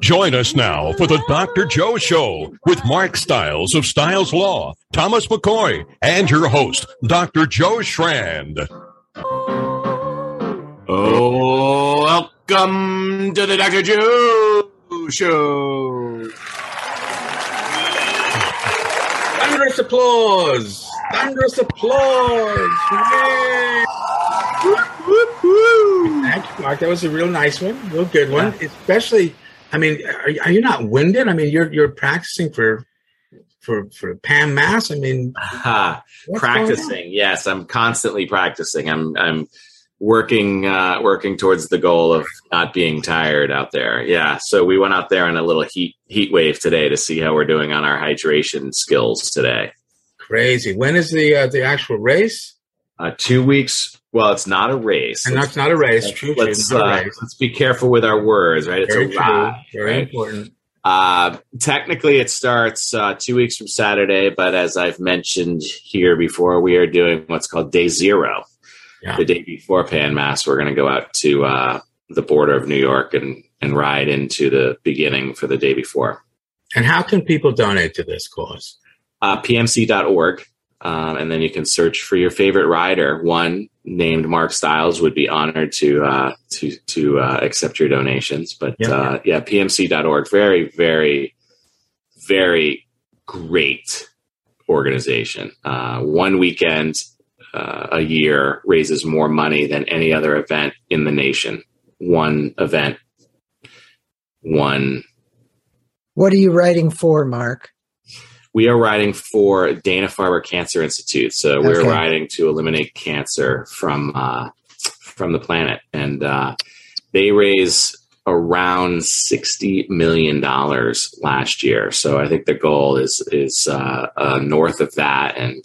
Join us now for the Dr. Joe Show with Mark Stiles of Stiles Law, Thomas McCoy, and your host, Dr. Joe Shrand. Oh, welcome to the Dr. Joe Show. Thunderous applause. Thunderous applause. Yay. Whoop, whoop, whoop. Thank you, Mark. That was a real nice one, real good one. Especially, I mean, are, are you not winded? I mean, you're you're practicing for for for Pan Mass. I mean, what's practicing. Yes, I'm constantly practicing. I'm I'm working uh, working towards the goal of not being tired out there. Yeah. So we went out there in a little heat heat wave today to see how we're doing on our hydration skills today. Crazy. When is the uh, the actual race? Uh, two weeks. Well, it's not a race. And that's not a race. True, true. let's a uh, race. let's be careful with our words, right? It's Very a true. ride, Very right? important. Uh, technically, it starts uh, two weeks from Saturday, but as I've mentioned here before, we are doing what's called day zero. Yeah. The day before Pan Mass, we're going to go out to uh, the border of New York and, and ride into the beginning for the day before. And how can people donate to this cause? Uh, PMC.org. Um, and then you can search for your favorite rider. One named Mark Stiles would be honored to uh, to to uh, accept your donations. But Yeah. uh, yeah, PMC.org, very very very great organization. Uh, one weekend uh, a year raises more money than any other event in the nation. One event, one What are you writing for, Mark? We are riding for Dana Farber Cancer Institute. So we're Okay. riding to eliminate cancer from uh, from the planet, and uh, they raise around sixty million dollars last year. So I think the goal is is uh, uh, north of that, and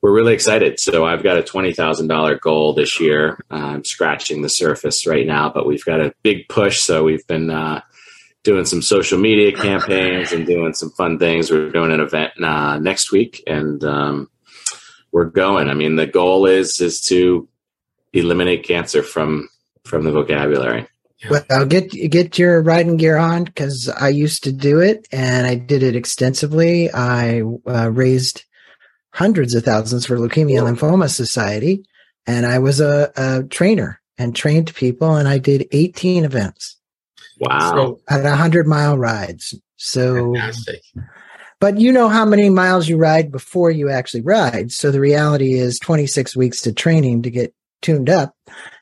we're really excited. So I've got a twenty thousand dollar goal this year. I'm scratching the surface right now, but we've got a big push. So we've been uh, doing some social media campaigns and doing some fun things. We're doing an event uh, next week, and um, we're going. I mean, the goal is is to eliminate cancer from from the vocabulary. Well, I'll get get your riding gear on because I used to do it and I did it extensively. I uh, raised hundreds of thousands for Leukemia and Lymphoma Society, and I was a, a trainer and trained people, and I did 18 events Wow. So at 100 mile rides. So, fantastic. but you know how many miles you ride before you actually ride. So the reality is 26 weeks to training to get tuned up.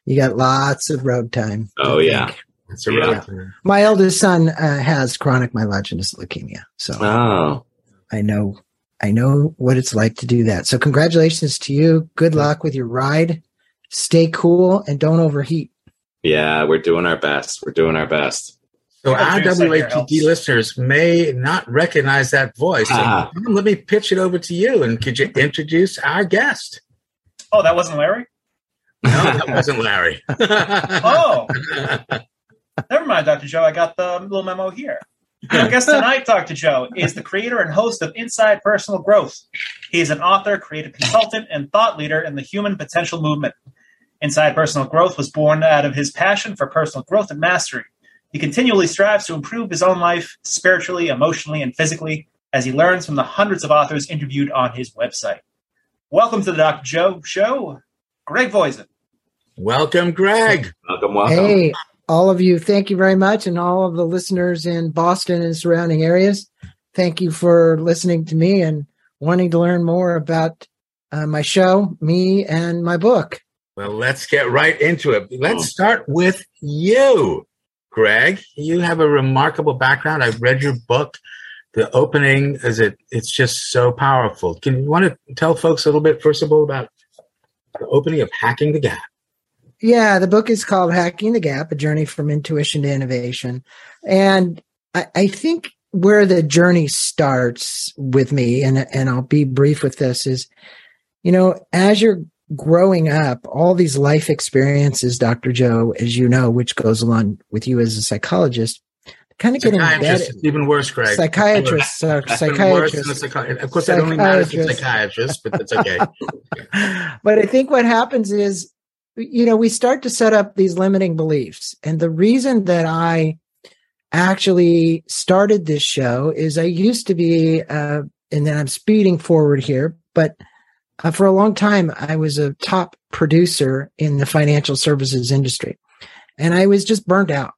You got lots of road time. Oh, yeah. It's a Yeah. real My eldest son uh, has chronic myelogenous leukemia, so oh, I know I know what it's like to do that. So congratulations to you. Good luck with your ride. Stay cool and don't overheat. Yeah. We're doing our best. We're doing our best. So Yeah, our James, like your WATD else. listeners may not recognize that voice. So Ah. Tom, let me pitch it over to you, and could you introduce our guest? Oh, that wasn't Larry? No, that wasn't Larry. Oh, never mind, Dr. Joe. I got the little memo here. Our guest tonight, Dr. Joe, is the creator and host of Inside Personal Growth. He is an author, creative consultant, and thought leader in the human potential movement. Inside Personal Growth was born out of his passion for personal growth and mastery. He continually strives to improve his own life spiritually, emotionally, and physically as he learns from the hundreds of authors interviewed on his website. Welcome to the Dr. Joe Show, Greg Voisin. Welcome, Greg. Welcome, welcome. Hey, all of you, thank you very much. And all of the listeners in Boston and surrounding areas, thank you for listening to me and wanting to learn more about uh, my show, me, and my book. Well, let's get right into it. Let's oh. start with you, Greg. You have a remarkable background. I've read your book. The opening is it it's just so powerful. Can you want to tell folks a little bit first of all about the opening of Hacking the Gap? Yeah, the book is called Hacking the Gap, a journey from intuition to innovation. And I, I think where the journey starts with me, and, and I'll be brief with this, is, you know, as you're growing up, all these life experiences, Dr. Joe, as you know, which goes along with you as a psychologist, kind of get embedded. even worse, Greg. Psychiatrists are It's even worse than a psychiatrists. psychi- Of course, only matters to Psychiatrist. psychiatrists, but that's okay. but I think what happens is, you know, we start to set up these limiting beliefs. And the reason that I actually started this show is I used to be, uh, and then I'm speeding forward here, but uh, for a long time, I was a top producer in the financial services industry and I was just burnt out.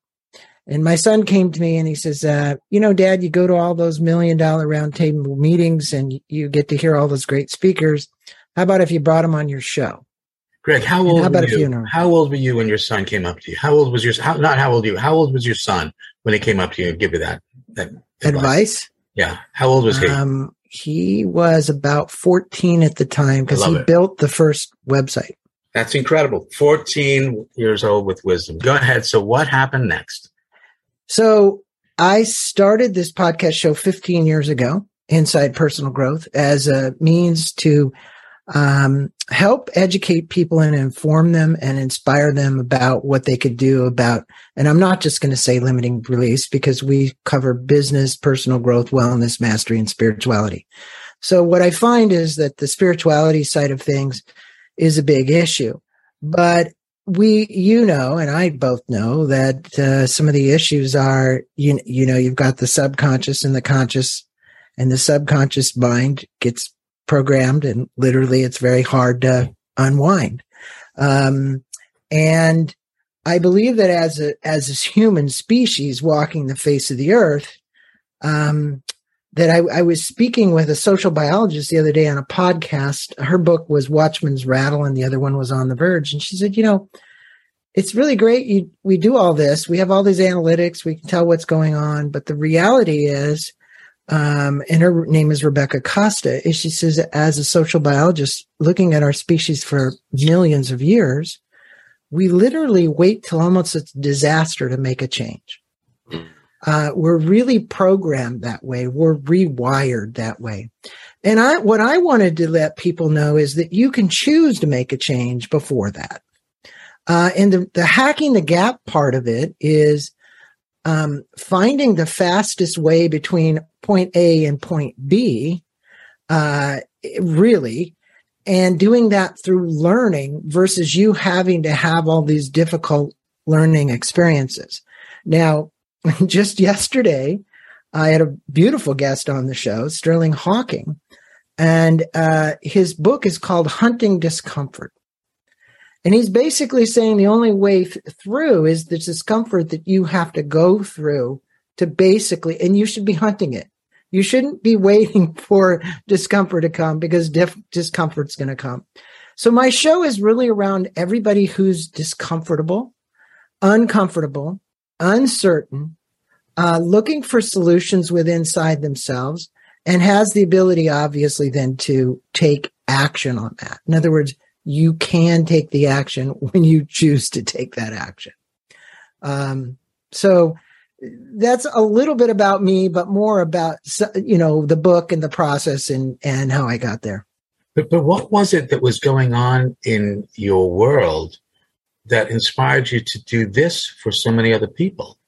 And my son came to me and he says, uh, you know, dad, you go to all those million dollar roundtable meetings and you get to hear all those great speakers. How about if you brought them on your show? Greg, how old how about were you? funeral? How old were you when your son came up to you? How old was your how, not how old you? How old was your son when he came up to you and give you that that Advice? Yeah. How old was he? Um, he was about 14 at the time because he it. built the first website. That's incredible. 14 years old with wisdom. Go ahead. So what happened next? So I started this podcast show 15 years ago, Inside Personal Growth, as a means to um, help educate people and inform them and inspire them about what they could do about. And I'm not just going to say limiting release because we cover business, personal growth, wellness, mastery, and spirituality. So what I find is that the spirituality side of things is a big issue, but we, you know, and I both know that uh, some of the issues are, you, you know, you've got the subconscious and the conscious, and the subconscious mind gets programmed, and literally, it's very hard to unwind. Um, and I believe that as a as a human species walking the face of the earth, um, that I, I was speaking with a social biologist the other day on a podcast. Her book was Watchman's Rattle, and the other one was On the Verge. And she said, you know, it's really great. You, we do all this. We have all these analytics. We can tell what's going on. But the reality is, um, and her name is Rebecca Costa, is she says, as a social biologist looking at our species for millions of years, we literally wait till almost a disaster to make a change. Uh, we're really programmed that way. We're rewired that way. And I, what I wanted to let people know is that you can choose to make a change before that. Uh, and the, the hacking the gap part of it is um, finding the fastest way between point A and point B, uh, really, and doing that through learning versus you having to have all these difficult learning experiences. Now, just yesterday, I had a beautiful guest on the show, Sterling Hawkins, and uh, his book is called Hunting Discomfort. And he's basically saying the only way th- through is the discomfort that you have to go through to basically, and you should be hunting it. You shouldn't be waiting for discomfort to come because diff- discomfort's going to come. So my show is really around everybody who's discomfortable, uncomfortable, uncertain, uh, looking for solutions within inside themselves, and has the ability, obviously, then to take action on that. In other words, you can take the action when you choose to take that action. Um, so that's a little bit about me, but more about you know the book and the process and and how I got there. But but what was it that was going on in your world that inspired you to do this for so many other people?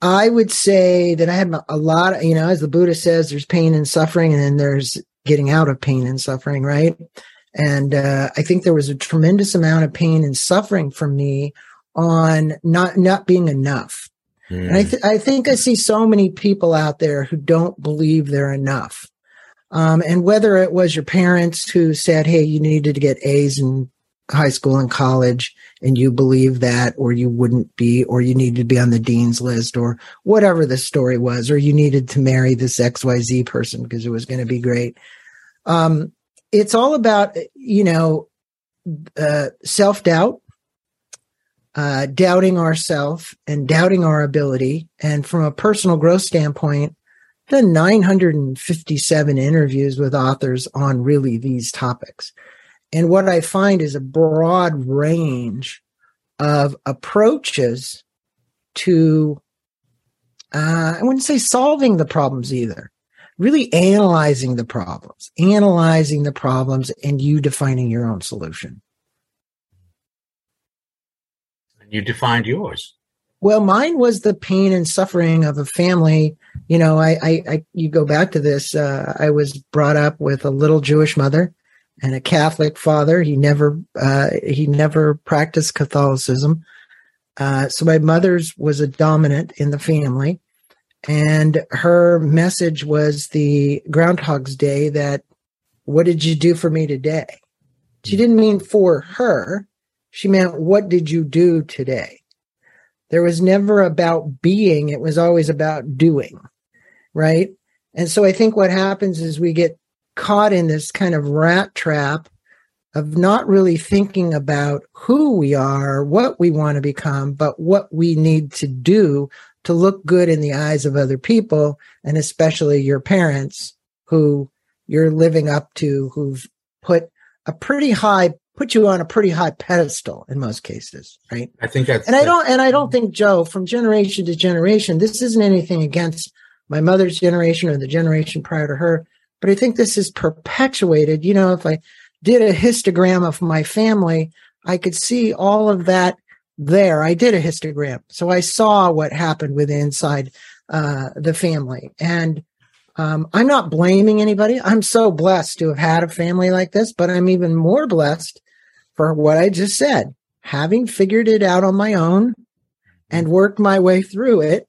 I would say that I had a lot of, you know, as the Buddha says, there's pain and suffering, and then there's getting out of pain and suffering, right? And uh, I think there was a tremendous amount of pain and suffering for me on not not being enough. Mm. And I, th- I think I see so many people out there who don't believe they're enough. Um, and whether it was your parents who said, "Hey, you needed to get A's in high school and college," and you believe that, or you wouldn't be, or you needed to be on the dean's list, or whatever the story was, or you needed to marry this X Y Z person because it was going to be great. Um, it's all about you know uh, self doubt, uh, doubting ourself and doubting our ability. And from a personal growth standpoint, the 957 interviews with authors on really these topics. And what I find is a broad range of approaches to, uh, I wouldn't say solving the problems either, really analyzing the problems, analyzing the problems, and you defining your own solution. You defined yours. Well, mine was the pain and suffering of a family. You know, I, I, I you go back to this. Uh, I was brought up with a little Jewish mother and a Catholic father. He never, uh, he never practiced Catholicism. Uh, so my mother's was a dominant in the family, and her message was the Groundhog's Day that, what did you do for me today? She didn't mean for her. She meant, what did you do today? There was never about being. It was always about doing. Right. And so I think what happens is we get caught in this kind of rat trap of not really thinking about who we are, what we want to become, but what we need to do to look good in the eyes of other people, and especially your parents who you're living up to, who've put a pretty high, put you on a pretty high pedestal in most cases, right? I think that's, and I don't, and I don't think Joe, from generation to generation, this isn't anything against my mother's generation or the generation prior to her, but I think this is perpetuated. You know, if I did a histogram of my family, I could see all of that there. I did a histogram. So I saw what happened with inside uh, the family. And um, I'm not blaming anybody. I'm so blessed to have had a family like this, but I'm even more blessed for what I just said, having figured it out on my own and worked my way through it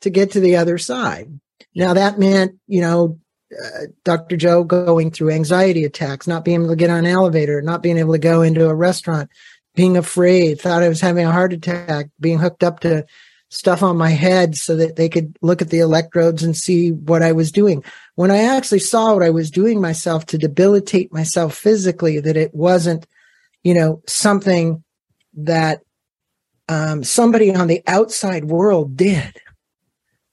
to get to the other side. Now that meant, you know, uh, Dr. Joe going through anxiety attacks, not being able to get on an elevator, not being able to go into a restaurant, being afraid, thought I was having a heart attack, being hooked up to stuff on my head so that they could look at the electrodes and see what I was doing. When I actually saw what I was doing myself to debilitate myself physically, that it wasn't, you know, something that um, somebody on the outside world did.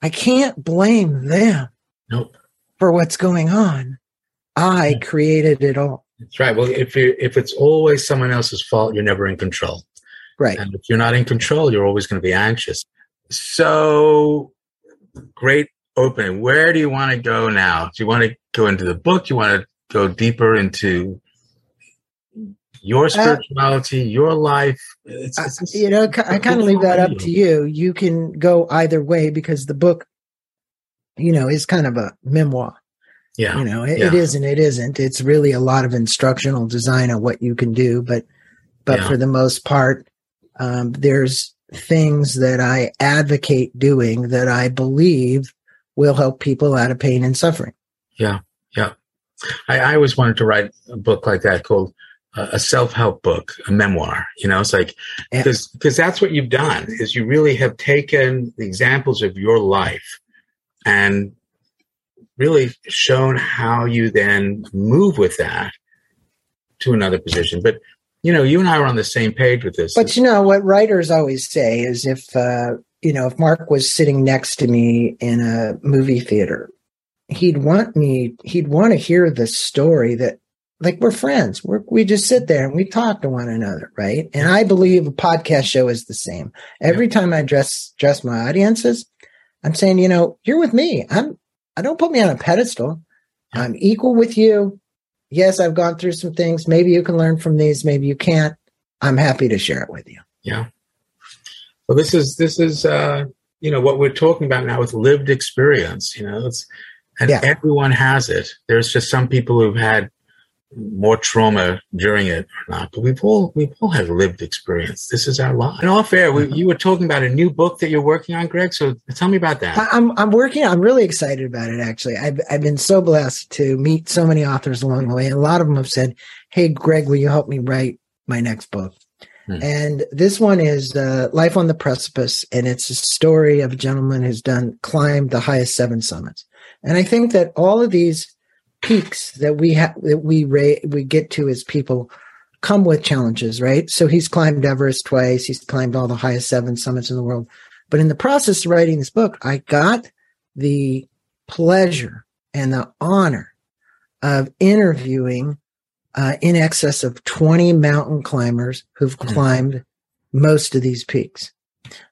I can't blame them. Nope. For what's going on. I yeah. created it all. That's right. Well, if you if it's always someone else's fault, you're never in control. Right. And if you're not in control, you're always going to be anxious. So great opening. Where do you want to go now? Do you want to go into the book? Do you want to go deeper into your uh, spirituality, uh, your life? It's, it's, you know, I kind of leave that up to you. You can go either way because the book, you know, is kind of a memoir. Yeah. You know, it, yeah. it is and it isn't. It's really a lot of instructional design on what you can do, but but yeah. for the most part, um, there's things that I advocate doing that I believe will help people out of pain and suffering. Yeah, yeah. I, I always wanted to write a book like that called uh, a self-help book, a memoir. You know, it's like because yeah. because that's what you've done is you really have taken the examples of your life and really shown how you then move with that to another position. But you know, you and I are on the same page with this. But you know what writers always say is if uh, you know if Mark was sitting next to me in a movie theater, he'd want me he'd want to hear the story that like we're friends. We're, we just sit there and we talk to one another, right? And I believe a podcast show is the same. Every yeah. time I dress dress my audiences, I'm saying, you know, you're with me. I'm I don't put me on a pedestal. I'm equal with you yes, I've gone through some things. Maybe you can learn from these. Maybe you can't. I'm happy to share it with you. Yeah. Well, this is this is uh, you know what we're talking about now with lived experience. You know, it's and yeah. everyone has it. There's just some people who've had more trauma during it or not. But we've all we've all had lived experience. This is our life. In all fair, we, you were talking about a new book that you're working on, Greg. So tell me about that. I'm I'm working. I'm really excited about it. Actually, I've I've been so blessed to meet so many authors along the way. A lot of them have said, "Hey, Greg, will you help me write my next book?" Hmm. And this one is uh, Life on the Precipice, and it's a story of a gentleman who's done climbed the highest seven summits. And I think that all of these peaks that we have that we ra- we get to as people come with challenges, right? So he's climbed Everest twice. He's climbed all the highest seven summits in the world. But in the process of writing this book, I got the pleasure and the honor of interviewing uh, in excess of 20 mountain climbers who've mm-hmm. climbed most of these peaks.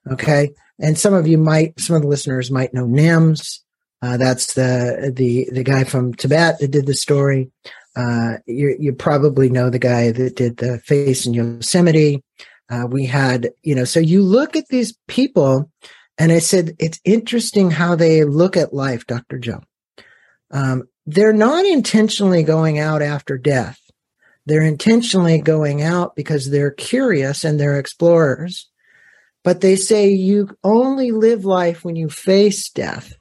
Okay. And some of you might, some of the listeners might know NIMS. Uh, that's the the the guy from Tibet that did the story. Uh, you, you probably know the guy that did the face in Yosemite. Uh, we had, you know, so you look at these people, and I said it's interesting how they look at life, Dr. Joe. Um, they're not intentionally going out after death. They're intentionally going out because they're curious and they're explorers. but they say you only live life when you face death.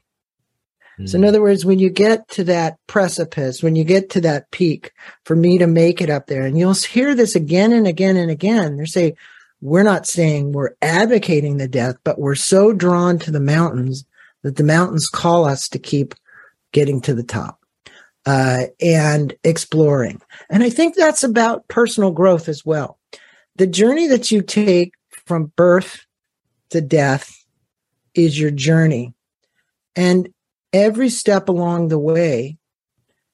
So, in other words, when you get to that precipice, when you get to that peak, for me to make it up there, and you'll hear this again and again and again. They say, we're not saying we're advocating the death, but we're so drawn to the mountains that the mountains call us to keep getting to the top uh, and exploring. And I think that's about personal growth as well. The journey that you take from birth to death is your journey. And every step along the way,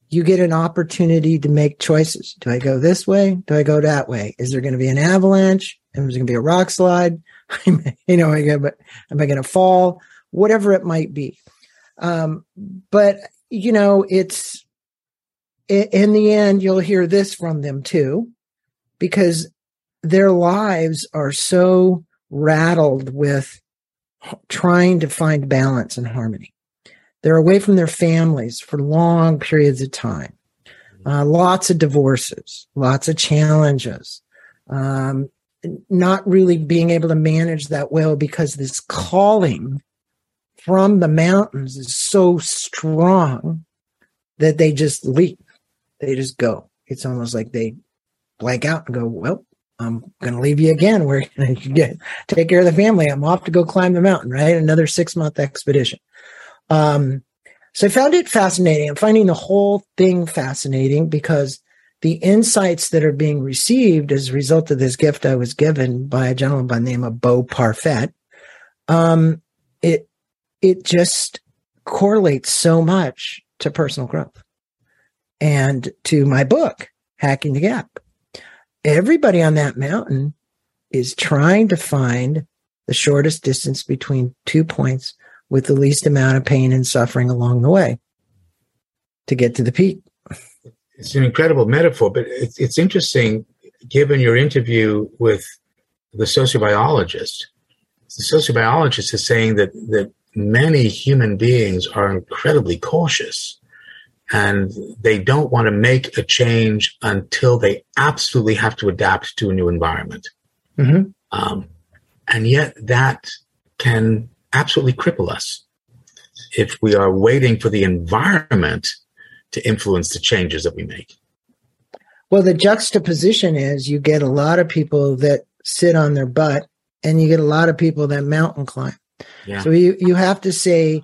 you get an opportunity to make choices. Do I go this way? Do I go that way? Is there going to be an avalanche? Is there going to be a rock slide? you know, am I going to fall? Whatever it might be. Um, but, you know, it's in the end, you'll hear this from them too, because their lives are so rattled with trying to find balance and harmony. They're away from their families for long periods of time. Uh, lots of divorces, lots of challenges, um, not really being able to manage that well because this calling from the mountains is so strong that they just leave. They just go. It's almost like they blank out and go, well, I'm going to leave you again. We're going to take care of the family. I'm off to go climb the mountain, right? Another six month expedition. Um, so I found it fascinating. I'm finding the whole thing fascinating because the insights that are being received as a result of this gift I was given by a gentleman by the name of Bo Parfet, um, it it just correlates so much to personal growth and to my book, Hacking the Gap. Everybody on that mountain is trying to find the shortest distance between two points with the least amount of pain and suffering along the way to get to the peak. It's an incredible metaphor, but it's, it's interesting given your interview with the sociobiologist. The sociobiologist is saying that, that many human beings are incredibly cautious and they don't want to make a change until they absolutely have to adapt to a new environment. Mm-hmm. Um, and yet that can absolutely cripple us if we are waiting for the environment to influence the changes that we make. Well, the juxtaposition is you get a lot of people that sit on their butt and you get a lot of people that mountain climb. Yeah. So you, you have to say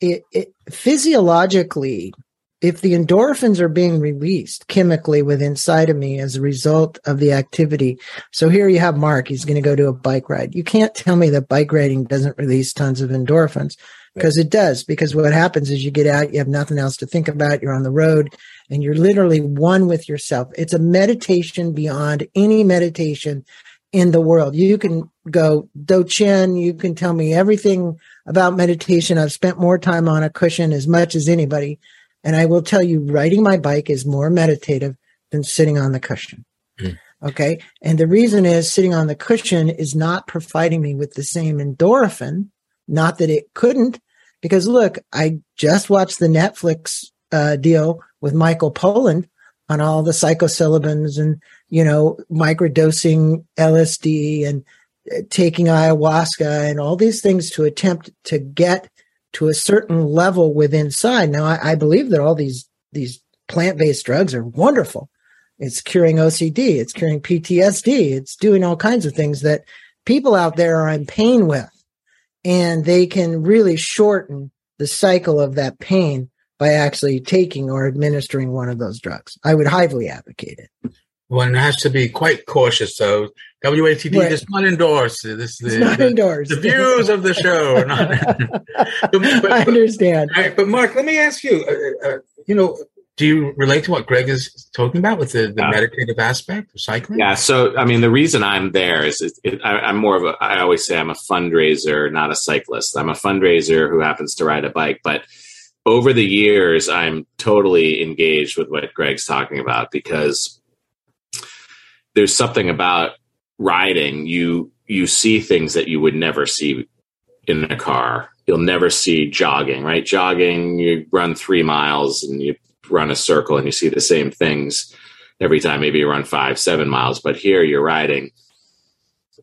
it, it physiologically, if the endorphins are being released chemically within inside of me as a result of the activity. So here you have Mark, he's going to go to a bike ride. You can't tell me that bike riding doesn't release tons of endorphins because it does. Because what happens is you get out, you have nothing else to think about, you're on the road and you're literally one with yourself. It's a meditation beyond any meditation in the world. You can go Dzogchen, you can tell me everything about meditation. I've spent more time on a cushion as much as anybody. And I will tell you, riding my bike is more meditative than sitting on the cushion. Mm. Okay. And the reason is sitting on the cushion is not providing me with the same endorphin. Not that it couldn't, because look, I just watched the Netflix uh, deal with Michael Pollan on all the psilocybins and, you know, microdosing LSD and uh, taking ayahuasca and all these things to attempt to get to a certain level within inside. Now, I, I believe that all these these plant based drugs are wonderful. It's curing OCD. It's curing PTSD. It's doing all kinds of things that people out there are in pain with, and they can really shorten the cycle of that pain by actually taking or administering one of those drugs. I would highly advocate it. One has to be quite cautious, though. WATD Right. does not endorse this. It's The, not the, endorsed. the views of the show are not. but, but- I understand. All right, but Mark, let me ask you. Uh, uh, you know, do you relate to what Greg is talking about with the, the Yeah. meditative aspect of cycling? Yeah. So, I mean, the reason I'm there is it, it, I, I'm more of a, I always say I'm a fundraiser, not a cyclist. I'm a fundraiser who happens to ride a bike. But over the years, I'm totally engaged with what Greg's talking about because there's something about riding. You, you see things that you would never see in a car. You'll never see jogging, right? Jogging, you run three miles and you run a circle and you see the same things every time. Maybe you run five, seven miles, but here you're riding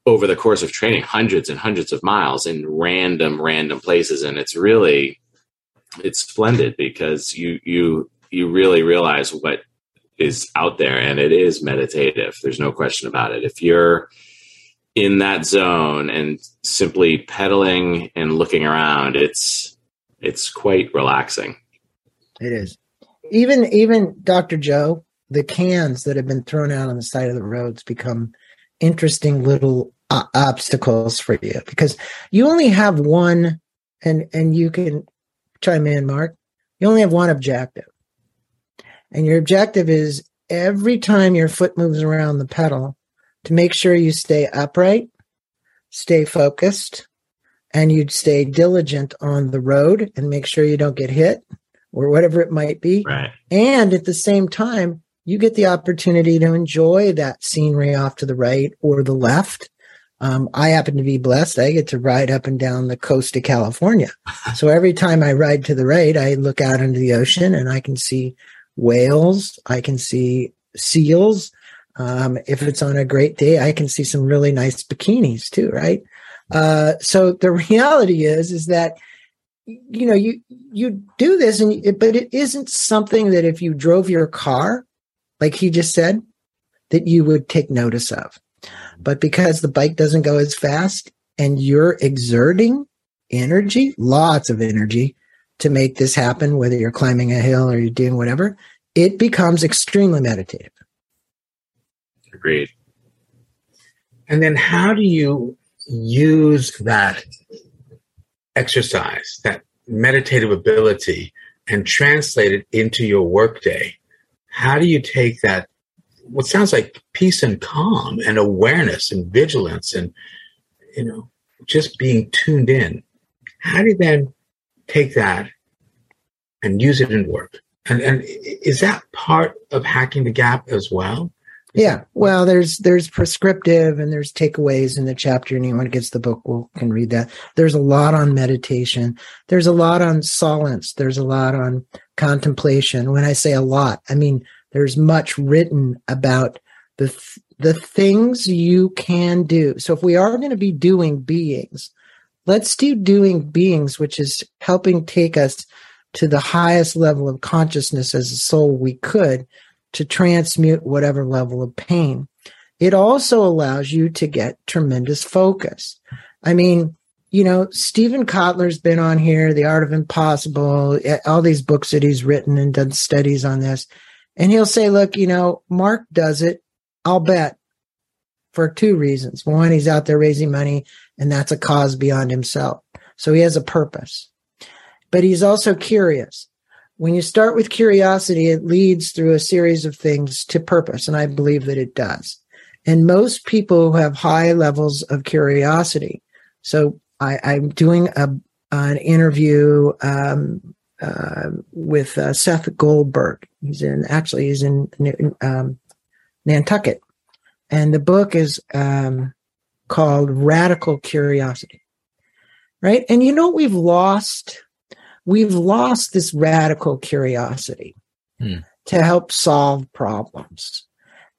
over the course of training hundreds and hundreds of miles in random random places and it's really it's splendid because you you you really realize what is out there and it is meditative there's no question about it if you're in that zone and simply pedaling and looking around it's it's quite relaxing It is. Even even Dr. Joe, the cans that have been thrown out on the side of the roads become interesting little uh, obstacles for you because you only have one and and you can chime in Mark. You only have one objective. And your objective is every time your foot moves around the pedal to make sure you stay upright, stay focused, and you'd stay diligent on the road and make sure you don't get hit or whatever it might be. right And at the same time, you get the opportunity to enjoy that scenery off to the right or the left. Um, I happen to be blessed. I get to ride up and down the coast of California. so every time I ride to the right, I look out into the ocean and I can see whales. I can see seals. Um, if it's on a great day, I can see some really nice bikinis too, right? Uh, so the reality is, is that you know you you do this and you, but it isn't something that if you drove your car like he just said that you would take notice of but because the bike doesn't go as fast and you're exerting energy lots of energy to make this happen whether you're climbing a hill or you're doing whatever it becomes extremely meditative agreed And then how do you use that exercise, that meditative ability, and translate it into your workday? How do you take that, what sounds like peace and calm and awareness and vigilance and, you know, just being tuned in? How do you then take that and use it in work? And, and is that part of hacking the gap as well? Yeah. Well, there's there's prescriptive and there's takeaways in the chapter. And Anyone gets the book will can read that. There's a lot on meditation. There's a lot on silence. There's a lot on contemplation. When I say a lot, I mean there's much written about the th- the things you can do. So if we are going to be doing beings, let's do doing beings, which is helping take us to the highest level of consciousness as a soul we could to transmute whatever level of pain. It also allows you to get tremendous focus. I mean, you know, Steven Kotler's been on here, The Art of Impossible, eh, all these books that he's written and done studies on this. And he'll say, look, you know, Mark does it. I'll bet for two reasons. One, he's out there raising money and that's a cause beyond himself. So he has a purpose, but he's also curious when you start with curiosity, it leads through a series of things to purpose. And I believe that it does. And most people who have high levels of curiosity. So I, am doing a, an interview um, uh, with uh, Seth Goldenberg. He's in, actually, he's in um, Nantucket. And the book is um, called Radical Curiosity. Right. And you know, we've lost we've lost this radical curiosity Hmm. to help solve problems.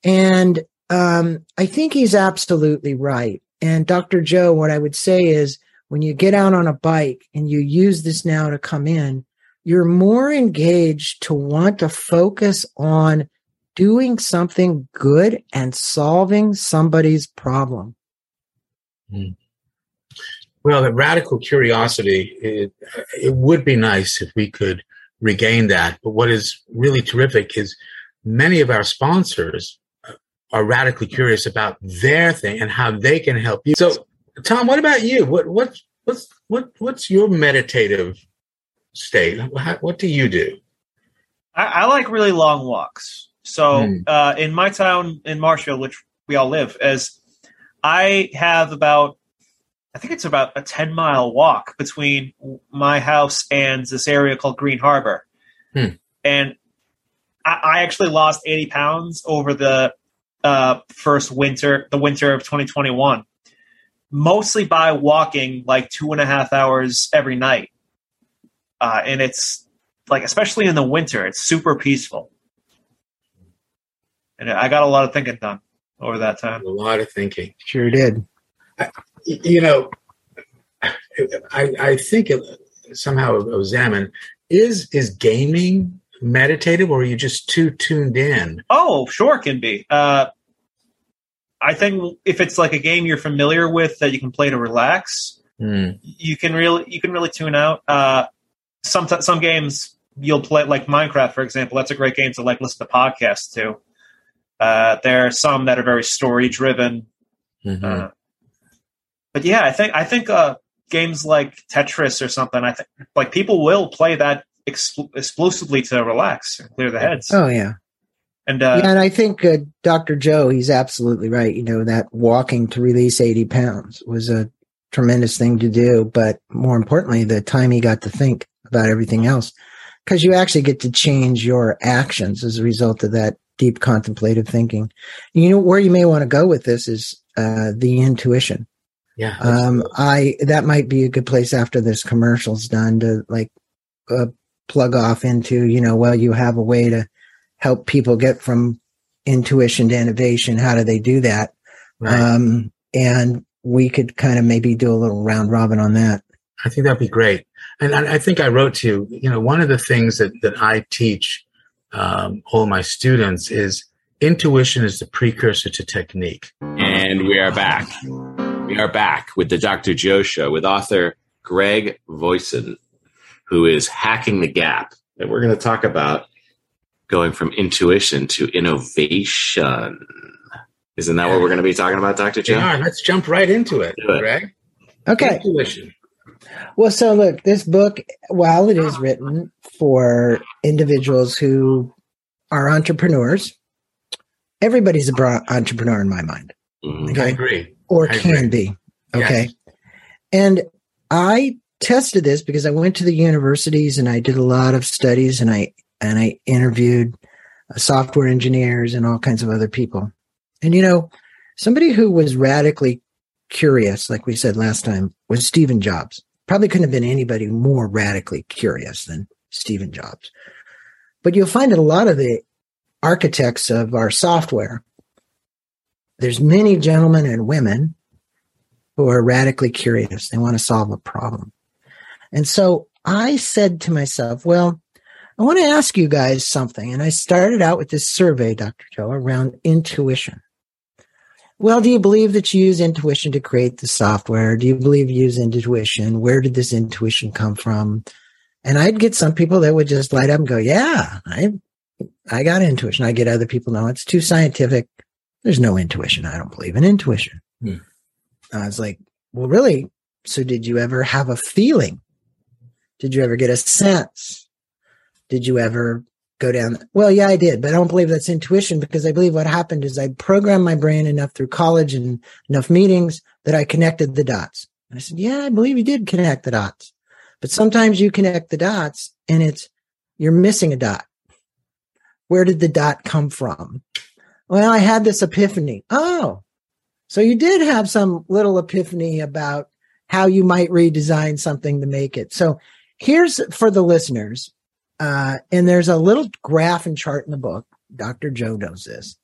And um, I think he's absolutely right. And Dr. Joe, what I would say is when you get out on a bike and you use this now to come in, you're more engaged to want to focus on doing something good and solving somebody's problem. Well, the radical curiosity, it, it would be nice if we could regain that. But what is really terrific is many of our sponsors are radically curious about their thing and how they can help you. So, Tom, what about you? What what what's what what's your meditative state? How, what do you do? I, I like really long walks. So Hmm. uh, in my town in Marshfield, which we all live, as I have about, I think it's about a ten mile walk between my house and this area called Green Harbor, Hmm. and I, I actually lost eighty pounds over the uh, first winter, the winter of 2021, mostly by walking like two and a half hours every night, uh, and it's like especially in the winter, it's super peaceful. And I got a lot of thinking done over that time. A lot of thinking. Sure did. I, you know, I, I think it, somehow examine is is gaming meditative or are you just too tuned in? Oh, sure, can be. Uh, I think if it's like a game you're familiar with that you can play to relax, Mm. you can really you can really tune out. Uh, some some games you'll play like Minecraft, for example. That's a great game to like listen to podcasts to. Uh, there are some that are very story driven. Mhm. Uh, but yeah, I think I think uh, games like Tetris or something. I think like people will play that ex- exclusively to relax and clear the heads. Oh yeah. And uh, yeah, and I think uh, Dr. Joe, he's absolutely right. You know, that walking to release 80 pounds was a tremendous thing to do. But more importantly, the time he got to think about everything else, because you actually get to change your actions as a result of that deep contemplative thinking. You know, where you may want to go with this is uh, the intuition. Yeah. Um, I that might be a good place after this commercial's done to like uh, plug off into you know well you have a way to help people get from intuition to innovation. How do they do that? right. Um, and we could kind of maybe do a little round robin on that. I think that'd be great. And I, I think I wrote to you, you know, one of the things that, that I teach um, all my students is intuition is the precursor to technique. And we are back. We are back with the Dr. Joe Show with author Greg Voisin, who is hacking the gap. And we're going to talk about going from intuition to innovation. Isn't that what we're going to be talking about, Dr. Joe? Yeah, let's jump right into it, it. Greg. Okay. Intuition. Well, so look, this book, while it is written for individuals who are entrepreneurs, everybody's a bro- entrepreneur in my mind, Mhm. I okay, agree. or I can agree. be. Okay. Yes. And I tested this because I went to the universities and I did a lot of studies and I and I interviewed uh, software engineers and all kinds of other people. And you know, somebody who was radically curious, like we said last time, was Stephen Jobs. Probably couldn't have been anybody more radically curious than Stephen Jobs. But you'll find that a lot of the architects of our software, there's many gentlemen and women who are radically curious. They want to solve a problem. And so I said to myself, well, I want to ask you guys something. And I started out with this survey, Dr. Joe, around intuition. Well, do you believe that you use intuition to create the software? Do you believe you use intuition? Where did this intuition come from? And I'd get some people that would just light up and go, yeah, I, I got intuition. I get other people, no, it's too scientific. There's no intuition. I don't believe in intuition. Hmm. I was like, well, really? So did you ever have a feeling? Did you ever get a sense? Did you ever go down? Well, yeah, I did, but I don't believe that's intuition because I believe what happened is I programmed my brain enough through college and enough meetings that I connected the dots. And I said, yeah, I believe you did connect the dots, but sometimes you connect the dots and it's, you're missing a dot. Where did the dot come from? Well, I had this epiphany. Oh, so you did have some little epiphany about how you might redesign something to make it. So here's for the listeners. Uh, and there's a little graph and chart in the book. Dr. Joe knows this.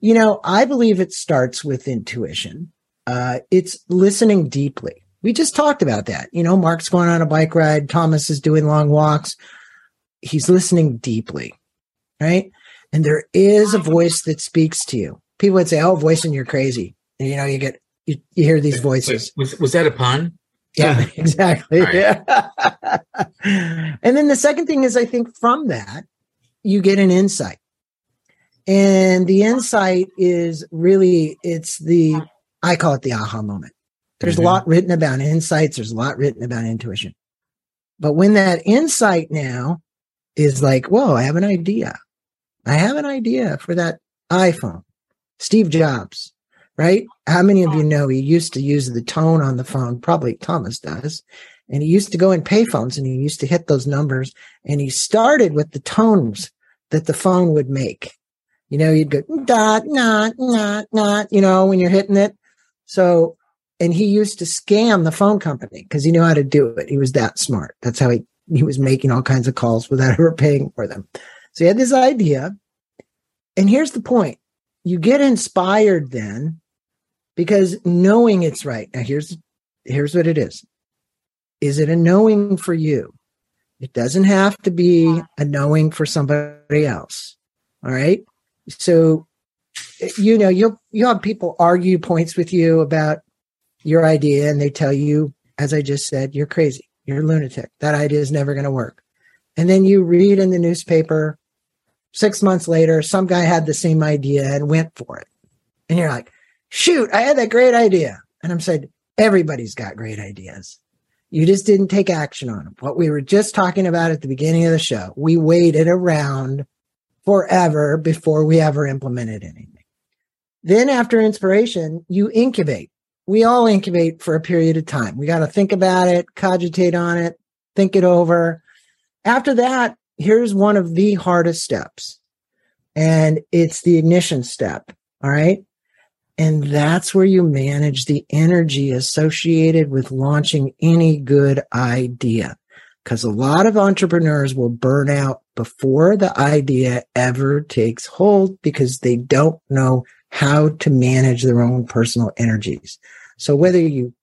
You know, I believe it starts with intuition. Uh, it's listening deeply. We just talked about that. You know, Mark's going on a bike ride. Thomas is doing long walks. He's listening deeply, right? And there is a voice that speaks to you. People would say, "Oh, voicing, you're crazy." And, you know, you get you, you hear these voices. Was, was that a pun? Yeah, exactly. Right. Yeah. and then the second thing is, I think from that, you get an insight. And the insight is really, it's the, I call it the aha moment. There's Mhm. a lot written about insights. There's a lot written about intuition. But when that insight now is like, whoa, I have an idea. I have an idea for that iPhone. Steve Jobs, right? How many of you know he used to use the tone on the phone? Probably Thomas does. And he used to go in payphones and he used to hit those numbers and he started with the tones that the phone would make. You know, you'd go dot, not, not, not, you know, when you're hitting it. So, and he used to scam the phone company because he knew how to do it. He was that smart. That's how he, he was making all kinds of calls without ever paying for them. So he had this idea. And here's the point. You get inspired then because knowing it's right. Now here's here's what it is. Is it a knowing for you? It doesn't have to be a knowing for somebody else. All right. So, you know, you'll, you'll have people argue points with you about your idea and they tell you, as I just said, you're crazy. You're a lunatic. That idea is never going to work. And then you read in the newspaper six months later, some guy had the same idea and went for it. And you're like, shoot, I had that great idea. And I'm saying, everybody's got great ideas. You just didn't take action on them. What we were just talking about at the beginning of the show, we waited around forever before we ever implemented anything. Then after inspiration, you incubate. We all incubate for a period of time. We got to think about it, cogitate on it, think it over. After that, here's one of the hardest steps. And it's the ignition step. All right. And that's where you manage the energy associated with launching any good idea. Because a lot of entrepreneurs will burn out before the idea ever takes hold because they don't know how to manage their own personal energies. So whether you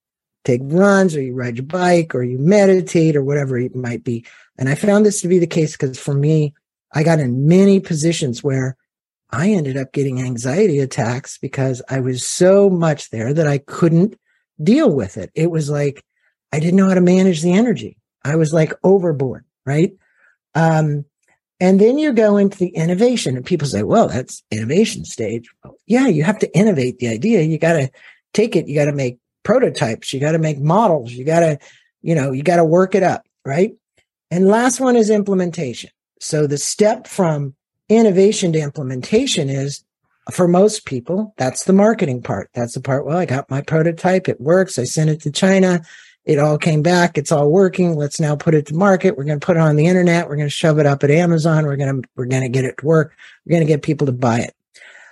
take runs or you ride your bike or you meditate or whatever it might be. And I found this to be the case because for me, I got in many positions where I ended up getting anxiety attacks because I was so much there that I couldn't deal with it. It was like I didn't know how to manage the energy. I was like overboard, right? Um, and then you go into the innovation, and people say, well, that's innovation stage. Well, yeah, you have to innovate the idea. You got to take it. You got to make prototypes. You got to make models. You got to, you know, you got to work it up, right? And last one is implementation. So the step from innovation to implementation is for most people, that's the marketing part. That's the part. Well, I got my prototype. It works. I sent it to China. It all came back. It's all working. Let's now put it to market. We're going to put it on the internet. We're going to shove it up at Amazon. We're going to, we're going to get it to work. We're going to get people to buy it.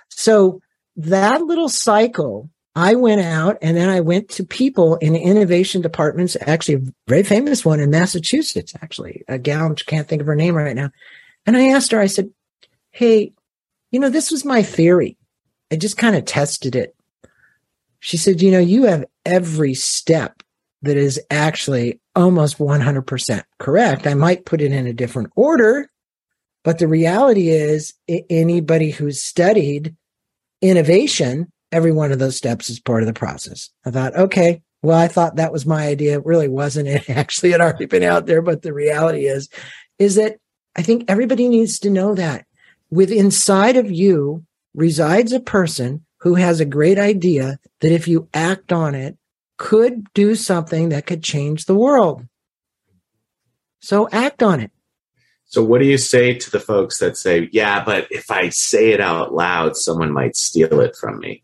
So that little cycle, I went out and then I went to people in innovation departments, actually a very famous one in Massachusetts, actually, a gal, I can't think of her name right now. And I asked her, I said, Hey, you know, this was my theory. I just kind of tested it. She said, you know, you have every step that is actually almost 100% correct. I might put it in a different order, but the reality is anybody who's studied innovation, every one of those steps is part of the process. I thought, okay, well, I thought that was my idea. It really wasn't. It actually had already been out there. But the reality is, is that I think everybody needs to know that with inside of you resides a person who has a great idea that if you act on it, could do something that could change the world. So act on it. So, what do you say to the folks that say, yeah, but if I say it out loud, someone might steal it from me?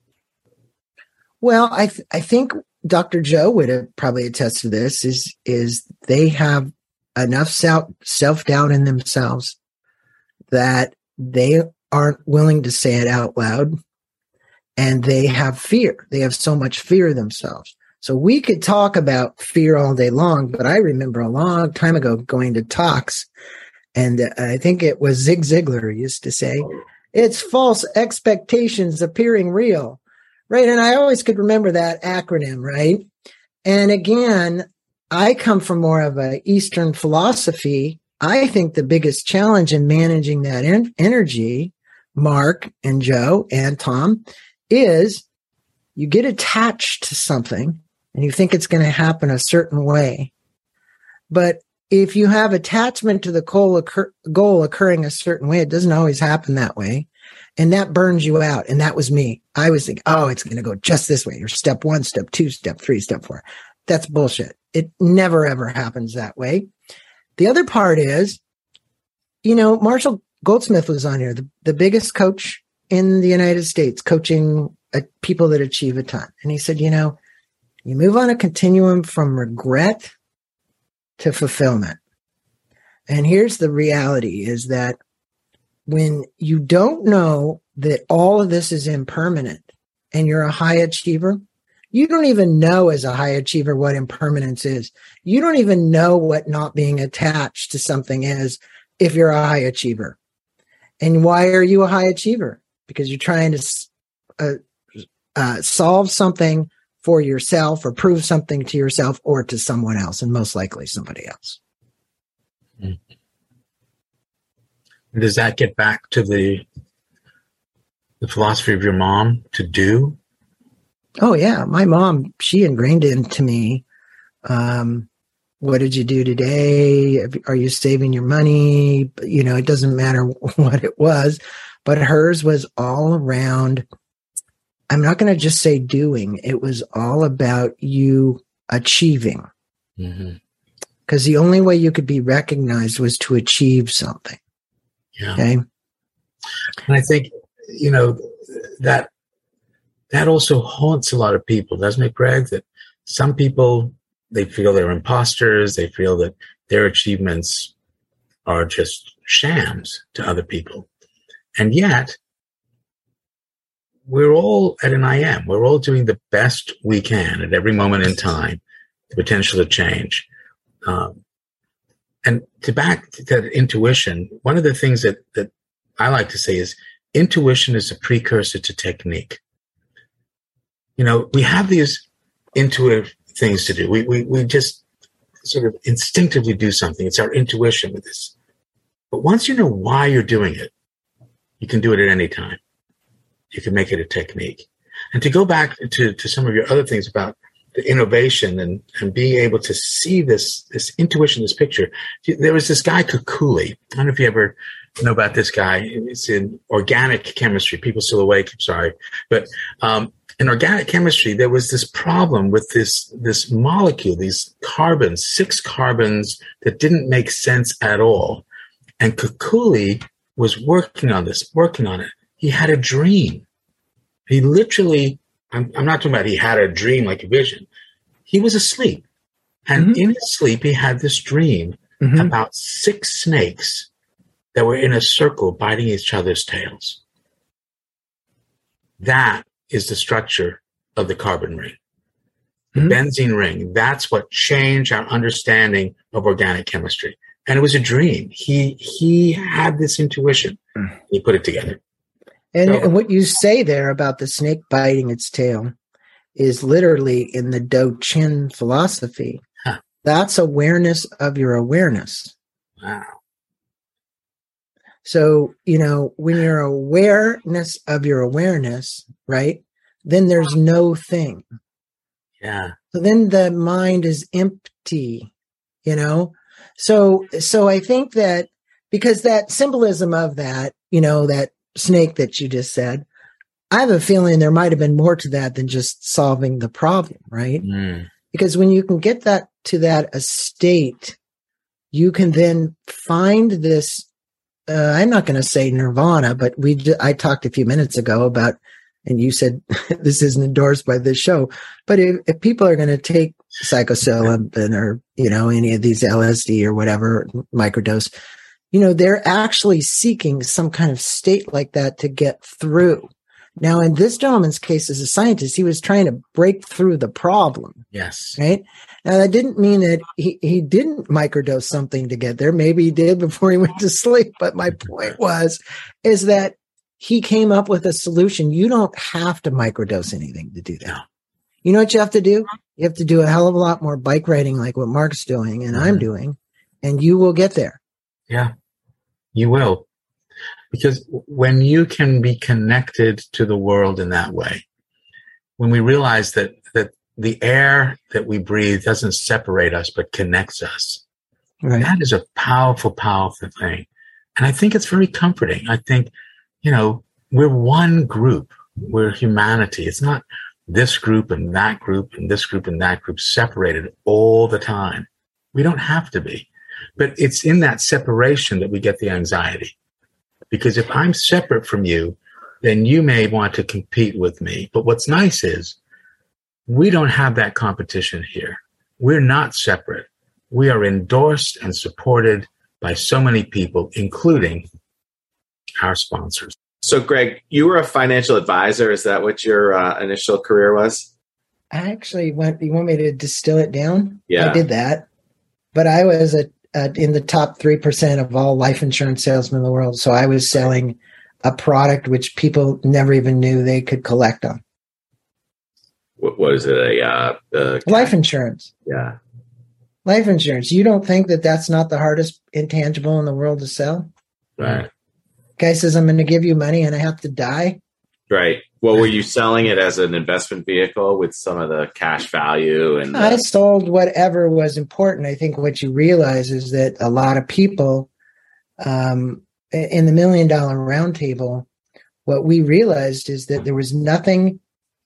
Well, I, th- I think Dr. Joe would have probably attest to this is, is they have enough self doubt in themselves that they aren't willing to say it out loud and they have fear. They have so much fear themselves. So we could talk about fear all day long, but I remember a long time ago going to talks and uh, I think it was Zig Ziglar used to say, it's false expectations appearing real. Right. And I always could remember that acronym. Right. And again, I come from more of a Eastern philosophy. I think the biggest challenge in managing that en- energy, Mark and Joe and Tom, is you get attached to something and you think it's going to happen a certain way. But if you have attachment to the goal, occur- goal occurring a certain way, it doesn't always happen that way. And that burns you out. And that was me. I was thinking, oh, it's going to go just this way or step one, step two, step three, step four. That's bullshit. It never ever happens that way. The other part is, you know, Marshall Goldsmith was on here, the, the biggest coach in the United States, coaching uh, people that achieve a ton. And he said, you know, you move on a continuum from regret to fulfillment. And here's the reality is that when you don't know that all of this is impermanent and you're a high achiever, you don't even know as a high achiever what impermanence is. You don't even know what not being attached to something is if you're a high achiever. And why are you a high achiever? Because you're trying to uh, uh, solve something for yourself or prove something to yourself or to someone else, and most likely somebody else. Does that get back to the the philosophy of your mom to do? Oh yeah, my mom she ingrained into me. Um, what did you do today? Are you saving your money? You know, it doesn't matter what it was, but hers was all around. I'm not going to just say doing. It was all about you achieving. Because mm-hmm. the only way you could be recognized was to achieve something. Yeah. Okay. And I think, you know, that that also haunts a lot of people, doesn't it, Greg? That some people they feel they're imposters, they feel that their achievements are just shams to other people. And yet, we're all at an I am. We're all doing the best we can at every moment in time, the potential to change. Um, and to back to that intuition, one of the things that, that I like to say is intuition is a precursor to technique. You know, we have these intuitive things to do. We, we, we just sort of instinctively do something. It's our intuition with this. But once you know why you're doing it, you can do it at any time. You can make it a technique. And to go back to, to some of your other things about the innovation and, and being able to see this, this intuition, this picture. There was this guy, Kekule. I don't know if you ever know about this guy. It's in organic chemistry. People still awake. I'm sorry. But, um, in organic chemistry, there was this problem with this, this molecule, these carbons, six carbons that didn't make sense at all. And Kekule was working on this, working on it. He had a dream. He literally I'm, I'm not talking about he had a dream like a vision. He was asleep. And mm-hmm. in his sleep, he had this dream mm-hmm. about six snakes that were in a circle biting each other's tails. That is the structure of the carbon ring. The mm-hmm. benzene ring. That's what changed our understanding of organic chemistry. And it was a dream. He he had this intuition. Mm. He put it together. And, and what you say there about the snake biting its tail is literally in the Dzogchen philosophy. Huh. That's awareness of your awareness. Wow. So, you know, when you're awareness of your awareness, right? Then there's no thing. Yeah. So then the mind is empty, you know? So, so I think that because that symbolism of that, you know, that snake that you just said, I have a feeling there might have been more to that than just solving the problem, right? Mm. Because when you can get that to that estate, you can then find this. Uh, I'm not going to say nirvana, but we I talked a few minutes ago about, and you said this isn't endorsed by this show, but if, if people are going to take psilocybin or you know any of these LSD or whatever microdose, you know, they're actually seeking some kind of state like that to get through. Now, in this gentleman's case, as a scientist, he was trying to break through the problem. Yes. Right. Now, that didn't mean that he, he didn't microdose something to get there. Maybe he did before he went to sleep. But my point was, is that he came up with a solution. You don't have to microdose anything to do that. You know what you have to do? You have to do a hell of a lot more bike riding like what Mark's doing and mm-hmm. I'm doing, and you will get there. Yeah, you will. Because when you can be connected to the world in that way, when we realize that, that the air that we breathe doesn't separate us, but connects us, right. that is a powerful, powerful thing. And I think it's very comforting. I think, you know, we're one group. We're humanity. It's not this group and that group and this group and that group separated all the time. We don't have to be. But it's in that separation that we get the anxiety. Because if I'm separate from you, then you may want to compete with me. But what's nice is we don't have that competition here. We're not separate. We are endorsed and supported by so many people, including our sponsors. So, Greg, you were a financial advisor. Is that what your uh, initial career was? I actually went. You want me to distill it down? Yeah, I did that. But I was a uh, in the top 3% of all life insurance salesmen in the world. So I was selling a product which people never even knew they could collect on. what was it? A uh, uh, Life insurance. Yeah. Life insurance. You don't think that that's not the hardest intangible in the world to sell? Right. Guy says, I'm going to give you money and I have to die. Right. Well, were you selling it as an investment vehicle with some of the cash value and I sold whatever was important. I think what you realize is that a lot of people um, in the million dollar roundtable, what we realized is that there was nothing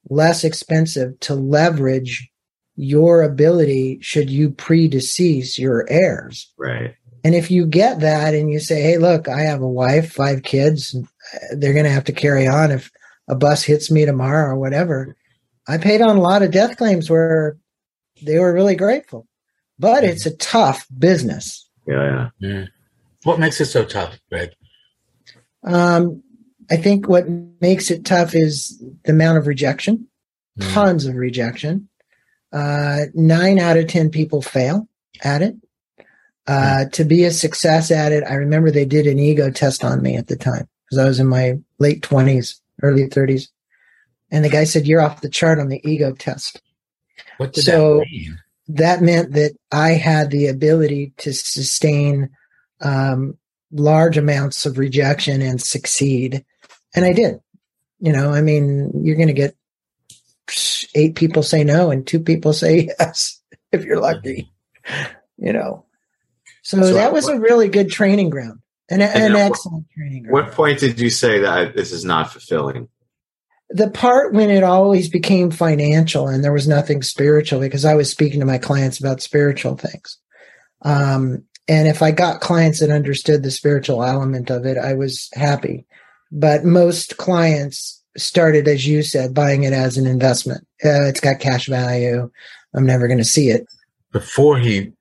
less expensive to leverage your ability should you predecease your heirs. right? And if you get that and you say, hey, look, I have a wife, five kids, they're going to have to carry on if a bus hits me tomorrow or whatever. I paid on a lot of death claims where they were really grateful, but it's a tough business. Yeah, yeah. Mm. What makes it so tough, Greg? Um, I think what makes it tough is the amount of rejection, Mm. tons of rejection. Uh, nine out of 10 people fail at it. Uh, to be a success at it, I remember they did an ego test on me at the time because I was in my late 20s, early 30s. And the guy said, You're off the chart on the ego test. What did So- that mean? That meant that I had the ability to sustain um, large amounts of rejection and succeed. And I did. You know, I mean, you're going to get eight people say no and two people say yes if you're lucky, you know. So, So that was a really good training ground, an, an now- excellent training ground. What point did you say that this is not fulfilling? the part when it always became financial and there was nothing spiritual because I was speaking to my clients about spiritual things. Um, and if I got clients that understood the spiritual element of it, I was happy. But most clients started, as you said, buying it as an investment. Uh, it's got cash value. I'm never going to see it. Before he,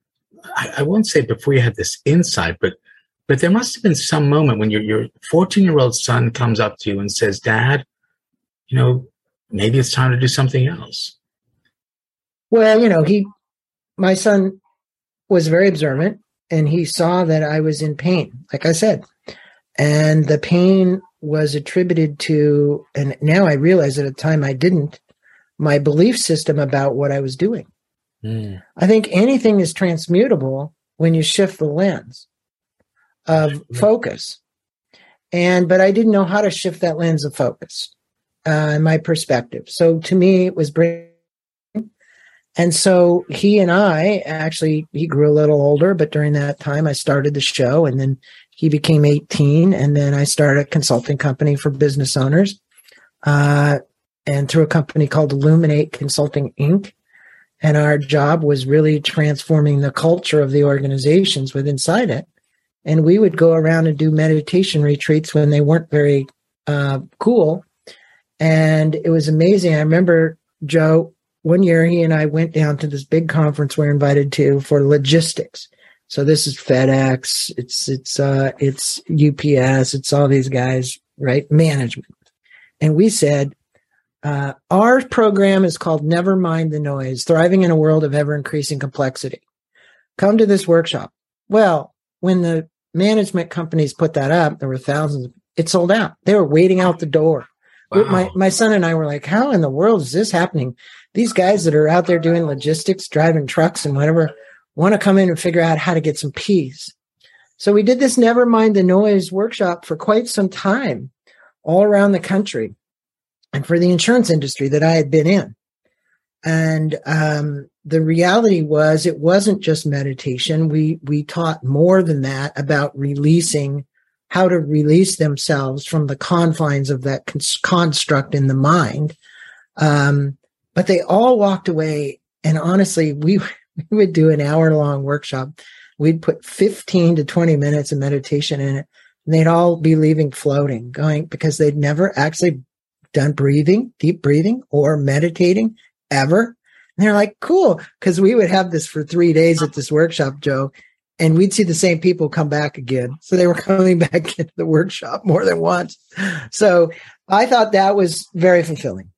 I, I won't say before he had this insight, but but there must have been some moment when your your 14 year old son comes up to you and says, "Dad, you know, maybe it's time to do something else." Well, you know, he, my son was very observant and he saw that I was in pain, like I said. And the pain was attributed to, and now I realize at the time I didn't, my belief system about what I was doing. Mm. I think anything is transmutable when you shift the lens of focus. And, but I didn't know how to shift that lens of focus, uh, my perspective. So to me, it was bringing and so he and I actually, he grew a little older, but during that time I started the show and then he became 18 and then I started a consulting company for business owners. Uh, and through a company called Illuminate Consulting Inc. And our job was really transforming the culture of the organizations with inside it. And we would go around and do meditation retreats when they weren't very uh, cool. And it was amazing. I remember Joe, one year he and I went down to this big conference we're invited to for logistics. So this is FedEx, it's it's uh it's UPS, it's all these guys, right? Management. And we said, uh, our program is called Never Mind the Noise, Thriving in a World of Ever Increasing Complexity. Come to this workshop. Well, when the management companies put that up, there were thousands. It sold out. They were waiting out the door. Wow. My my son and I were like, "How in the world is this happening?" These guys that are out there doing logistics, driving trucks, and whatever, want to come in and figure out how to get some peace. So we did this Never Mind the Noise workshop for quite some time, all around the country, and for the insurance industry that I had been in. And um, the reality was, it wasn't just meditation. We we taught more than that about releasing how to release themselves from the confines of that cons- construct in the mind. Um, but they all walked away. And honestly, we, we would do an hour long workshop. We'd put 15 to 20 minutes of meditation in it. And they'd all be leaving floating, going because they'd never actually done breathing, deep breathing or meditating ever. And they're like, cool. Cause we would have this for three days at this workshop, Joe and we'd see the same people come back again. So they were coming back into the workshop more than once. So I thought that was very fulfilling.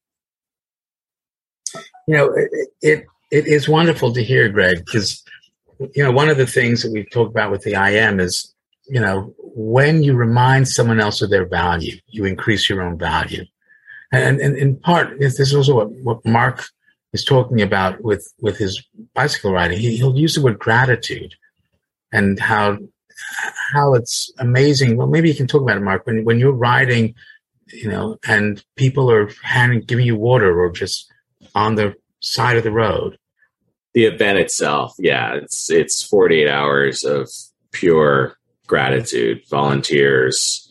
You know, it it, it is wonderful to hear, Greg, because you know one of the things that we've talked about with the IM is you know when you remind someone else of their value, you increase your own value, and and in part this is also what what Mark is talking about with with his bicycle riding. He, he'll use the word gratitude and how how it's amazing. Well, maybe you can talk about it, Mark. When when you're riding, you know, and people are handing giving you water or just on the side of the road. The event itself, yeah, it's it's 48 hours of pure gratitude, volunteers,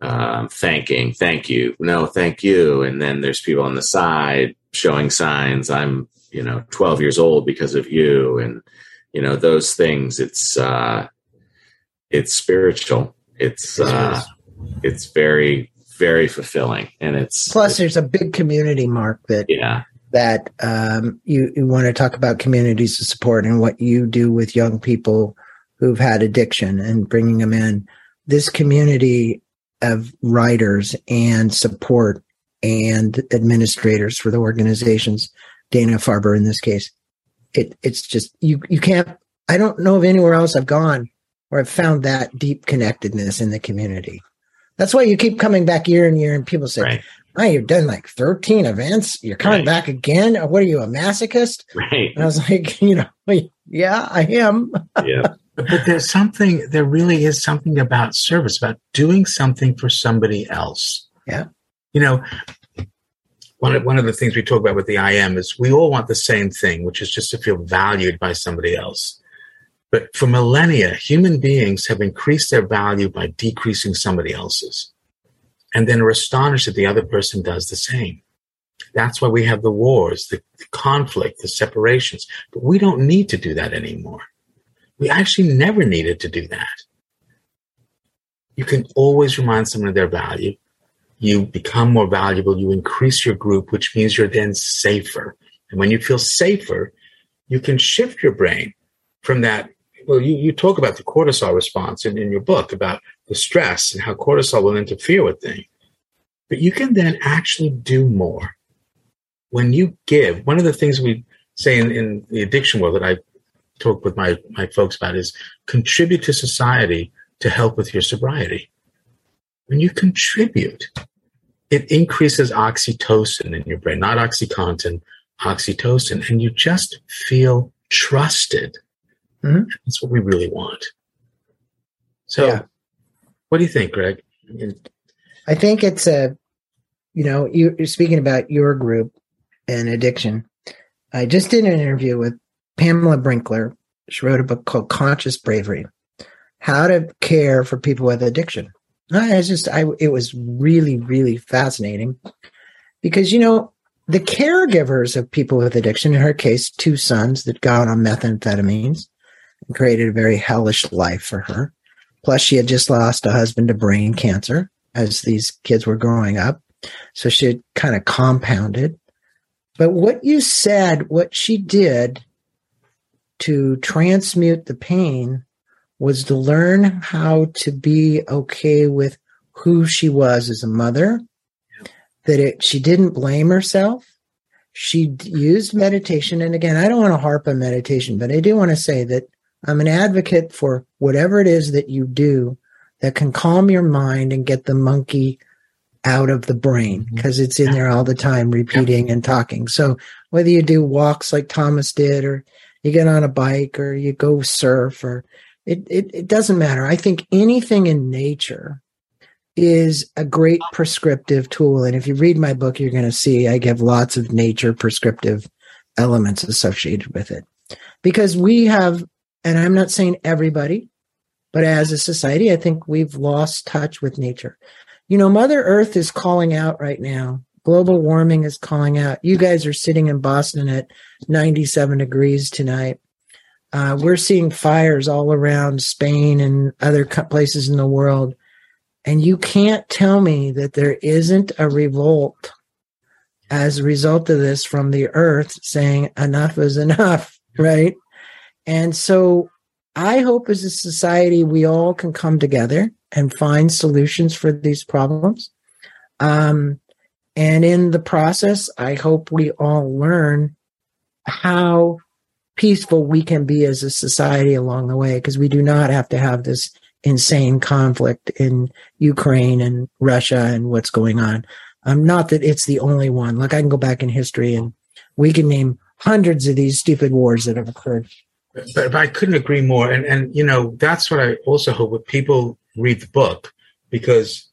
um, thanking, thank you, no, thank you, and then there's people on the side showing signs. I'm, you know, 12 years old because of you, and you know those things. It's uh, it's spiritual. It's uh, it's very very fulfilling, and it's plus there's a big community, Mark. That yeah that um, you, you want to talk about communities of support and what you do with young people who've had addiction and bringing them in. This community of writers and support and administrators for the organizations, Dana Farber in this case, it, it's just you you can't. I don't know of anywhere else I've gone where I've found that deep connectedness in the community. That's why you keep coming back year and year, and people say, right oh, you've done like 13 events. You're coming right. back again. What are you, a masochist? Right. And I was like, you know, yeah, I am. Yeah. but there's something, there really is something about service, about doing something for somebody else. Yeah. You know, one of, one of the things we talk about with the IM is we all want the same thing, which is just to feel valued by somebody else. But for millennia, human beings have increased their value by decreasing somebody else's and then are astonished that the other person does the same. That's why we have the wars, the, the conflict, the separations. But we don't need to do that anymore. We actually never needed to do that. You can always remind someone of their value. You become more valuable. You increase your group, which means you're then safer. And when you feel safer, you can shift your brain from that. Well, you, you talk about the cortisol response in, in your book about the stress and how cortisol will interfere with things. But you can then actually do more. When you give, one of the things we say in, in the addiction world that I talk with my, my folks about is contribute to society to help with your sobriety. When you contribute, it increases oxytocin in your brain, not oxycontin, oxytocin, and you just feel trusted. Mm-hmm. That's what we really want. So yeah. What do you think, Greg? I think it's a, you know, you're speaking about your group and addiction. I just did an interview with Pamela Brinkler. She wrote a book called Conscious Bravery How to Care for People with Addiction. I was just, I, it was really, really fascinating because, you know, the caregivers of people with addiction, in her case, two sons that got on methamphetamines and created a very hellish life for her. Plus, she had just lost a husband to brain cancer as these kids were growing up. So she had kind of compounded. But what you said, what she did to transmute the pain was to learn how to be okay with who she was as a mother, that it, she didn't blame herself. She used meditation. And again, I don't want to harp on meditation, but I do want to say that I'm an advocate for whatever it is that you do that can calm your mind and get the monkey out of the brain because mm-hmm. it's in there all the time repeating and talking. So whether you do walks like Thomas did or you get on a bike or you go surf or it, it, it doesn't matter. I think anything in nature is a great prescriptive tool. And if you read my book, you're going to see I give lots of nature prescriptive elements associated with it because we have and I'm not saying everybody, but as a society, I think we've lost touch with nature. You know, Mother Earth is calling out right now. Global warming is calling out. You guys are sitting in Boston at 97 degrees tonight. Uh, we're seeing fires all around Spain and other places in the world. And you can't tell me that there isn't a revolt as a result of this from the earth saying enough is enough, right? And so I hope as a society, we all can come together and find solutions for these problems. Um, and in the process, I hope we all learn how peaceful we can be as a society along the way, because we do not have to have this insane conflict in Ukraine and Russia and what's going on. Um, not that it's the only one. Like I can go back in history and we can name hundreds of these stupid wars that have occurred. But, but I couldn't agree more. And, and, you know, that's what I also hope when people read the book, because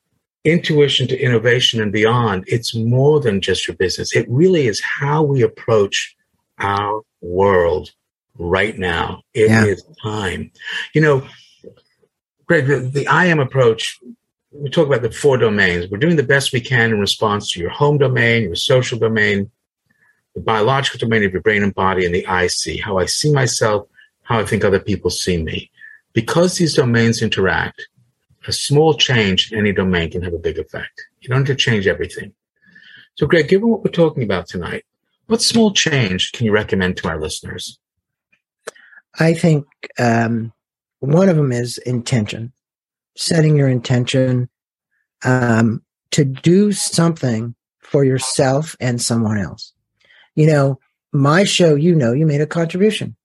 intuition to innovation and beyond, it's more than just your business. It really is how we approach our world right now. It Yeah. is time. You know, Greg, the, the I am approach, we talk about the four domains. We're doing the best we can in response to your home domain, your social domain, the biological domain of your brain and body, and the I see, how I see myself, how I think other people see me. Because these domains interact, a small change in any domain can have a big effect. You don't have to change everything. So, Greg, given what we're talking about tonight, what small change can you recommend to our listeners? I think um, one of them is intention, setting your intention um, to do something for yourself and someone else. You know, my show, you know, you made a contribution.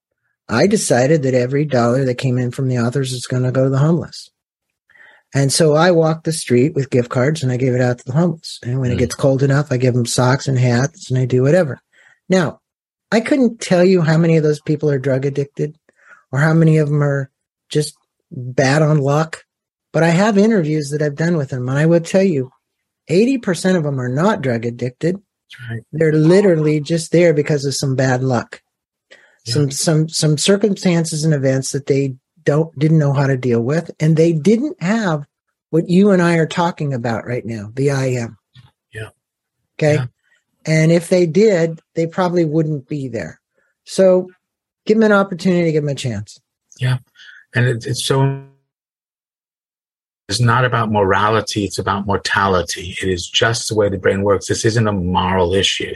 I decided that every dollar that came in from the authors is going to go to the homeless. And so I walk the street with gift cards and I give it out to the homeless. And when it Mm. gets cold enough, I give them socks and hats and I do whatever. Now, I couldn't tell you how many of those people are drug addicted or how many of them are just bad on luck. But I have interviews that I've done with them, and I will tell you, 80% of them are not drug addicted. Right. They're literally just there because of some bad luck. Some some some circumstances and events that they don't didn't know how to deal with, and they didn't have what you and I are talking about right now, the I am. Yeah. Okay. Yeah. And if they did, they probably wouldn't be there. So give them an opportunity, give them a chance. Yeah. And it, it's so, it's not about morality, it's about mortality. It is just the way the brain works. This isn't a moral issue.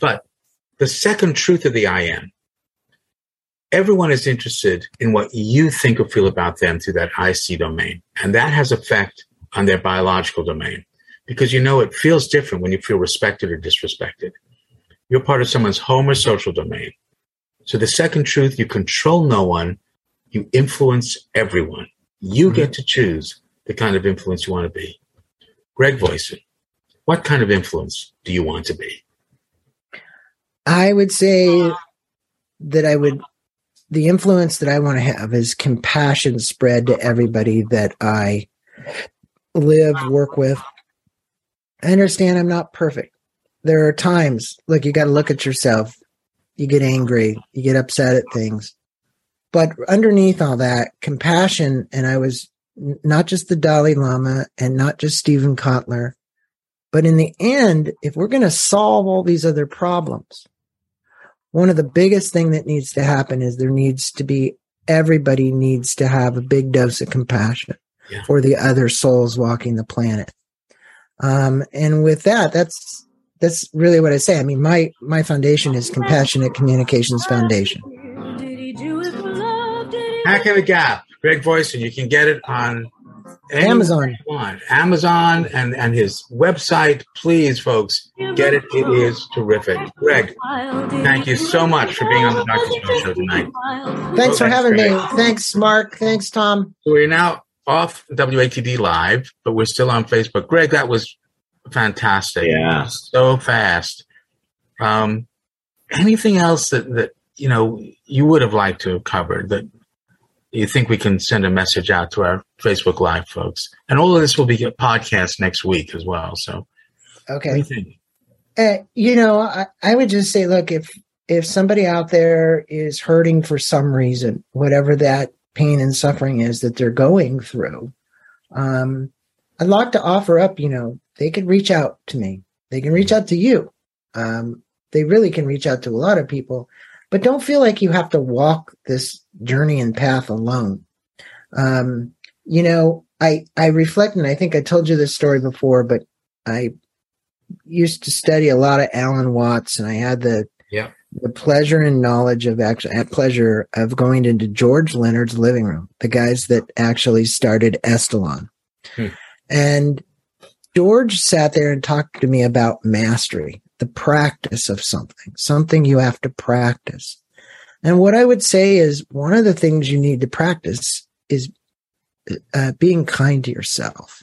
But the second truth of the I am, everyone is interested in what you think or feel about them through that IC domain. And that has effect on their biological domain because you know it feels different when you feel respected or disrespected. You're part of someone's home or social domain. So the second truth, you control no one, you influence everyone. You Mhm. get to choose the kind of influence you want to be. Greg Voisin, what kind of influence do you want to be? I would say that I would, the influence that I want to have is compassion spread to everybody that I live, work with. I understand I'm not perfect. There are times, like, you got to look at yourself. You get angry, you get upset at things. But underneath all that, compassion, and I was not just the Dalai Lama and not just Steven Kotler, but in the end, if we're going to solve all these other problems, one of the biggest thing that needs to happen is there needs to be everybody needs to have a big dose of compassion Yeah. for the other souls walking the planet. Um, and with that, that's that's really what I say. I mean, my my foundation is Compassionate Communications Foundation. Hacking the Gap, Greg Voisin. You can get it on Amazon. on Amazon and, and his website. Please, folks, get it. It is terrific. Greg, thank you so much for being on the Dr. Show tonight. Thanks for Thanks, having me. Thanks, Mark. Thanks, Tom. We're now off WATD live, but we're still on Facebook. Greg, that was fantastic. Yeah. So fast. Um, anything else that, that, you know, you would have liked to have covered that you think we can send a message out to our Facebook Live folks? And all of this will be a podcast next week as well. So what do Okay. you think? Uh, you know, I, I would just say, look, if if somebody out there is hurting for some reason, whatever that pain and suffering is that they're going through, um, I'd like to offer up. You know, they can reach out to me. They can reach out to you. Um, they really can reach out to a lot of people, but don't feel like you have to walk this journey and path alone. Um, you know, I I reflect, and I think I told you this story before, but I used to study a lot of Alan Watts, and I had the Yeah. The pleasure and knowledge of actually at pleasure of going into George Leonard's living room, the guys that actually started Esalen, Hmm. and George sat there and talked to me about mastery, the practice of something, something you have to practice. And what I would say is one of the things you need to practice is uh, being kind to yourself.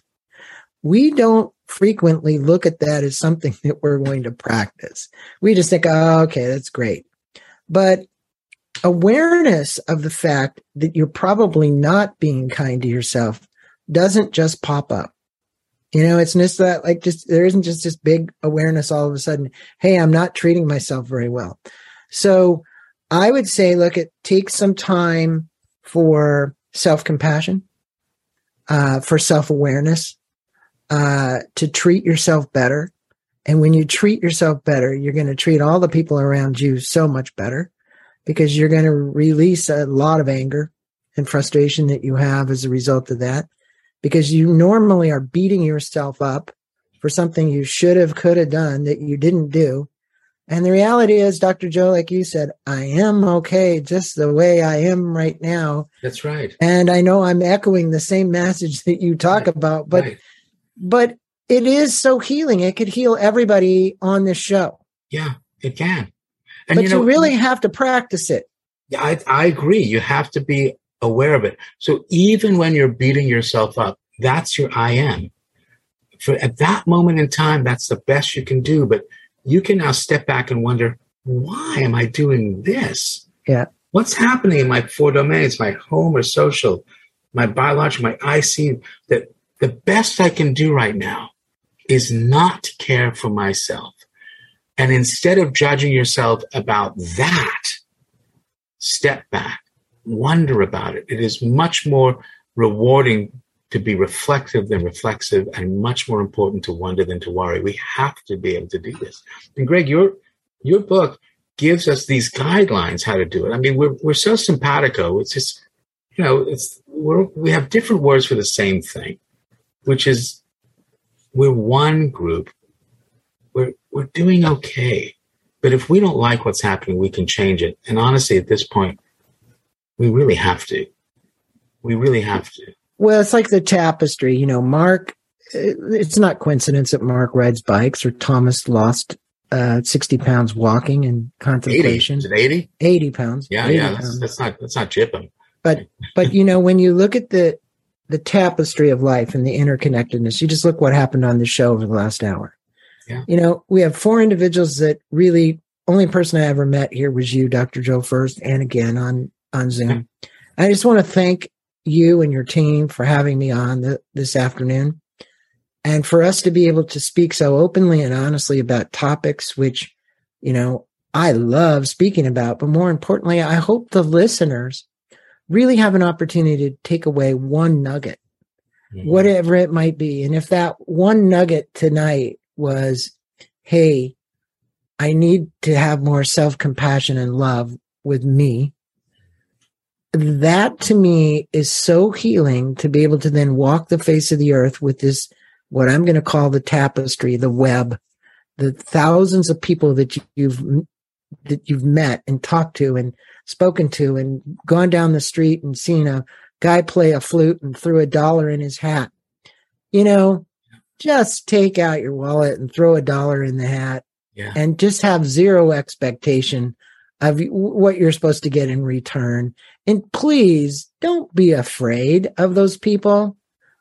we don't frequently look at that as something that we're going to practice. We just think, oh, okay, that's great. But awareness of the fact that you're probably not being kind to yourself doesn't just pop up. You know, it's just that like just there isn't just this big awareness all of a sudden, hey, I'm not treating myself very well. So I would say, look, it takes some time for self compassion, uh, for self awareness, uh, to treat yourself better. And when you treat yourself better, you're going to treat all the people around you so much better because you're going to release a lot of anger and frustration that you have as a result of that because you normally are beating yourself up for something you should have, could have done that you didn't do. And the reality is, Dr. Joe, like you said, I am okay just the way I am right now. That's right. And I know I'm echoing the same message that you talk right. about, but right. But it is so healing. It could heal everybody on this show. Yeah, it can. And but you, know, you really have to practice it. Yeah, I, I agree. You have to be aware of it. So even when you're beating yourself up, that's your I am. For at that moment in time, that's the best you can do. But you can now step back and wonder, why am I doing this? Yeah. What's happening in my four domains, my home or social, my biological, my IC, that the best I can do right now is not care for myself. And instead of judging yourself about that, step back wonder about it. It is much more rewarding to be reflective than reflexive and much more important to wonder than to worry. We have to be able to do this. And Greg, your your book gives us these guidelines how to do it. I mean, we're we're so simpatico. It's just you know, it's we're, we have different words for the same thing, which is we're one group. We're we're doing okay. But if we don't like what's happening, we can change it. And honestly, at this point, we really have to. We really have to. Well, it's like the tapestry. You know, Mark, it's not coincidence that Mark rides bikes or Thomas lost uh, 60 pounds walking in contemplation. 80. 80? 80 pounds. Yeah, 80 yeah. That's, that's, not, that's not chipping. But, but, you know, when you look at the, the tapestry of life and the interconnectedness, you just look what happened on the show over the last hour. Yeah. You know, we have four individuals that really only person I ever met here was you, Dr. Joe first, and again on on Zoom. I just want to thank you and your team for having me on the, this afternoon and for us to be able to speak so openly and honestly about topics which, you know, I love speaking about, but more importantly, I hope the listeners really have an opportunity to take away one nugget, mm-hmm. whatever it might be. And if that one nugget tonight was, Hey, I need to have more self compassion and love with me that to me is so healing to be able to then walk the face of the earth with this, what I'm going to call the tapestry, the web, the thousands of people that you've, that you've met and talked to and spoken to and gone down the street and seen a guy play a flute and threw a dollar in his hat. You know, just take out your wallet and throw a dollar in the hat yeah. and just have zero expectation of what you're supposed to get in return. And please don't be afraid of those people.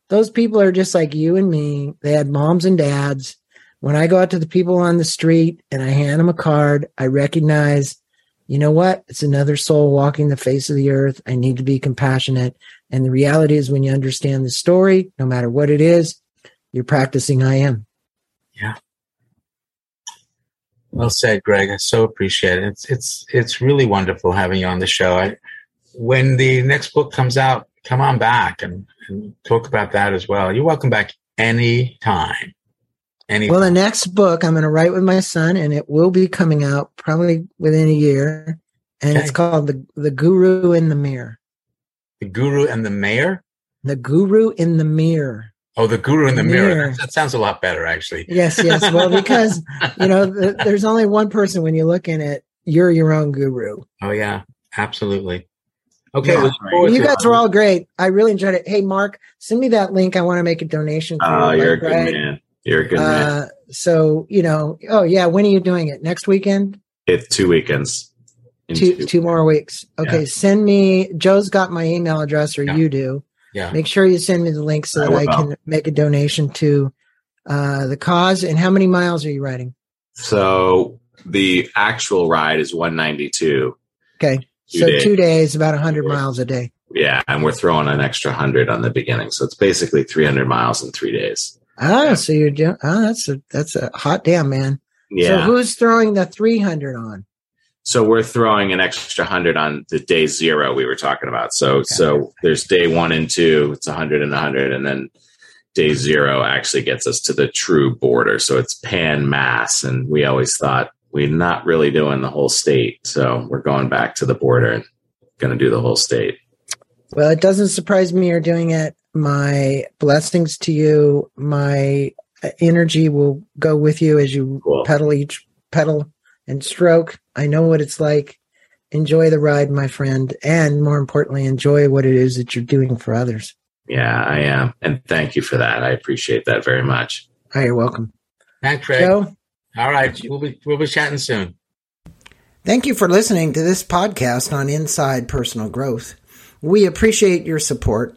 Those people are just like you and me. They had moms and dads. When I go out to the people on the street and I hand them a card, I recognize, you know what? It's another soul walking the face of the earth. I need to be compassionate. And the reality is, when you understand the story, no matter what it is, you're practicing I am. Yeah. Well said, Greg. I so appreciate it. It's it's it's really wonderful having you on the show. I, when the next book comes out, come on back and, and talk about that as well. You're welcome back anytime. Anytime. Well, the next book I'm going to write with my son, and it will be coming out probably within a year, and okay. it's called the the Guru in the Mirror. The Guru and the Mayor. The Guru in the Mirror. Oh, the guru in the mirror. mirror. That, sounds a lot better, actually. Yes, yes. Well, because you know, the, there's only one person when you look in it. You're your own guru. Oh yeah, absolutely. Okay, yeah. you guys were all great. I really enjoyed it. Hey, Mark, send me that link. I want to make a donation. Oh, you're a good man. You're a good uh, man. So you know, oh yeah, when are you doing it? Next weekend? It's two weekends. Two, two, two more weeks. Okay, yeah. send me. Joe's got my email address, or yeah. you do. Yeah. Make sure you send me the link so that I, will. can make a donation to uh, the cause. And how many miles are you riding? So the actual ride is 192. Okay. Two so days. two days, about 100 miles a day. Yeah, and we're throwing an extra 100 on the beginning. So it's basically 300 miles in 3 days. Ah, so you're doing, ah, that's a, that's a hot damn, man. Yeah. So Yeah. who's throwing the 300 on? So we're throwing an extra 100 on the day 0 we were talking about. So so there's day 1 and 2, it's a 100 and a 100 and then day 0 actually gets us to the true border. So it's Pan Mass and we always thought we're not really doing the whole state. So we're going back to the border and going to do the whole state. Well, it doesn't surprise me you're doing it. My blessings to you. My uh, energy will go with you as you Cool. pedal each pedal and stroke. I know what it's like. Enjoy the ride, my friend, and more importantly, enjoy what it is that you're doing for others. Yeah, I am. And thank you for that. I appreciate that very much. Oh, you're welcome. Thanks, Craig. Joe, All right. We'll be, we'll be chatting soon. thank you for listening to this podcast on Inside Personal Growth. We appreciate your support.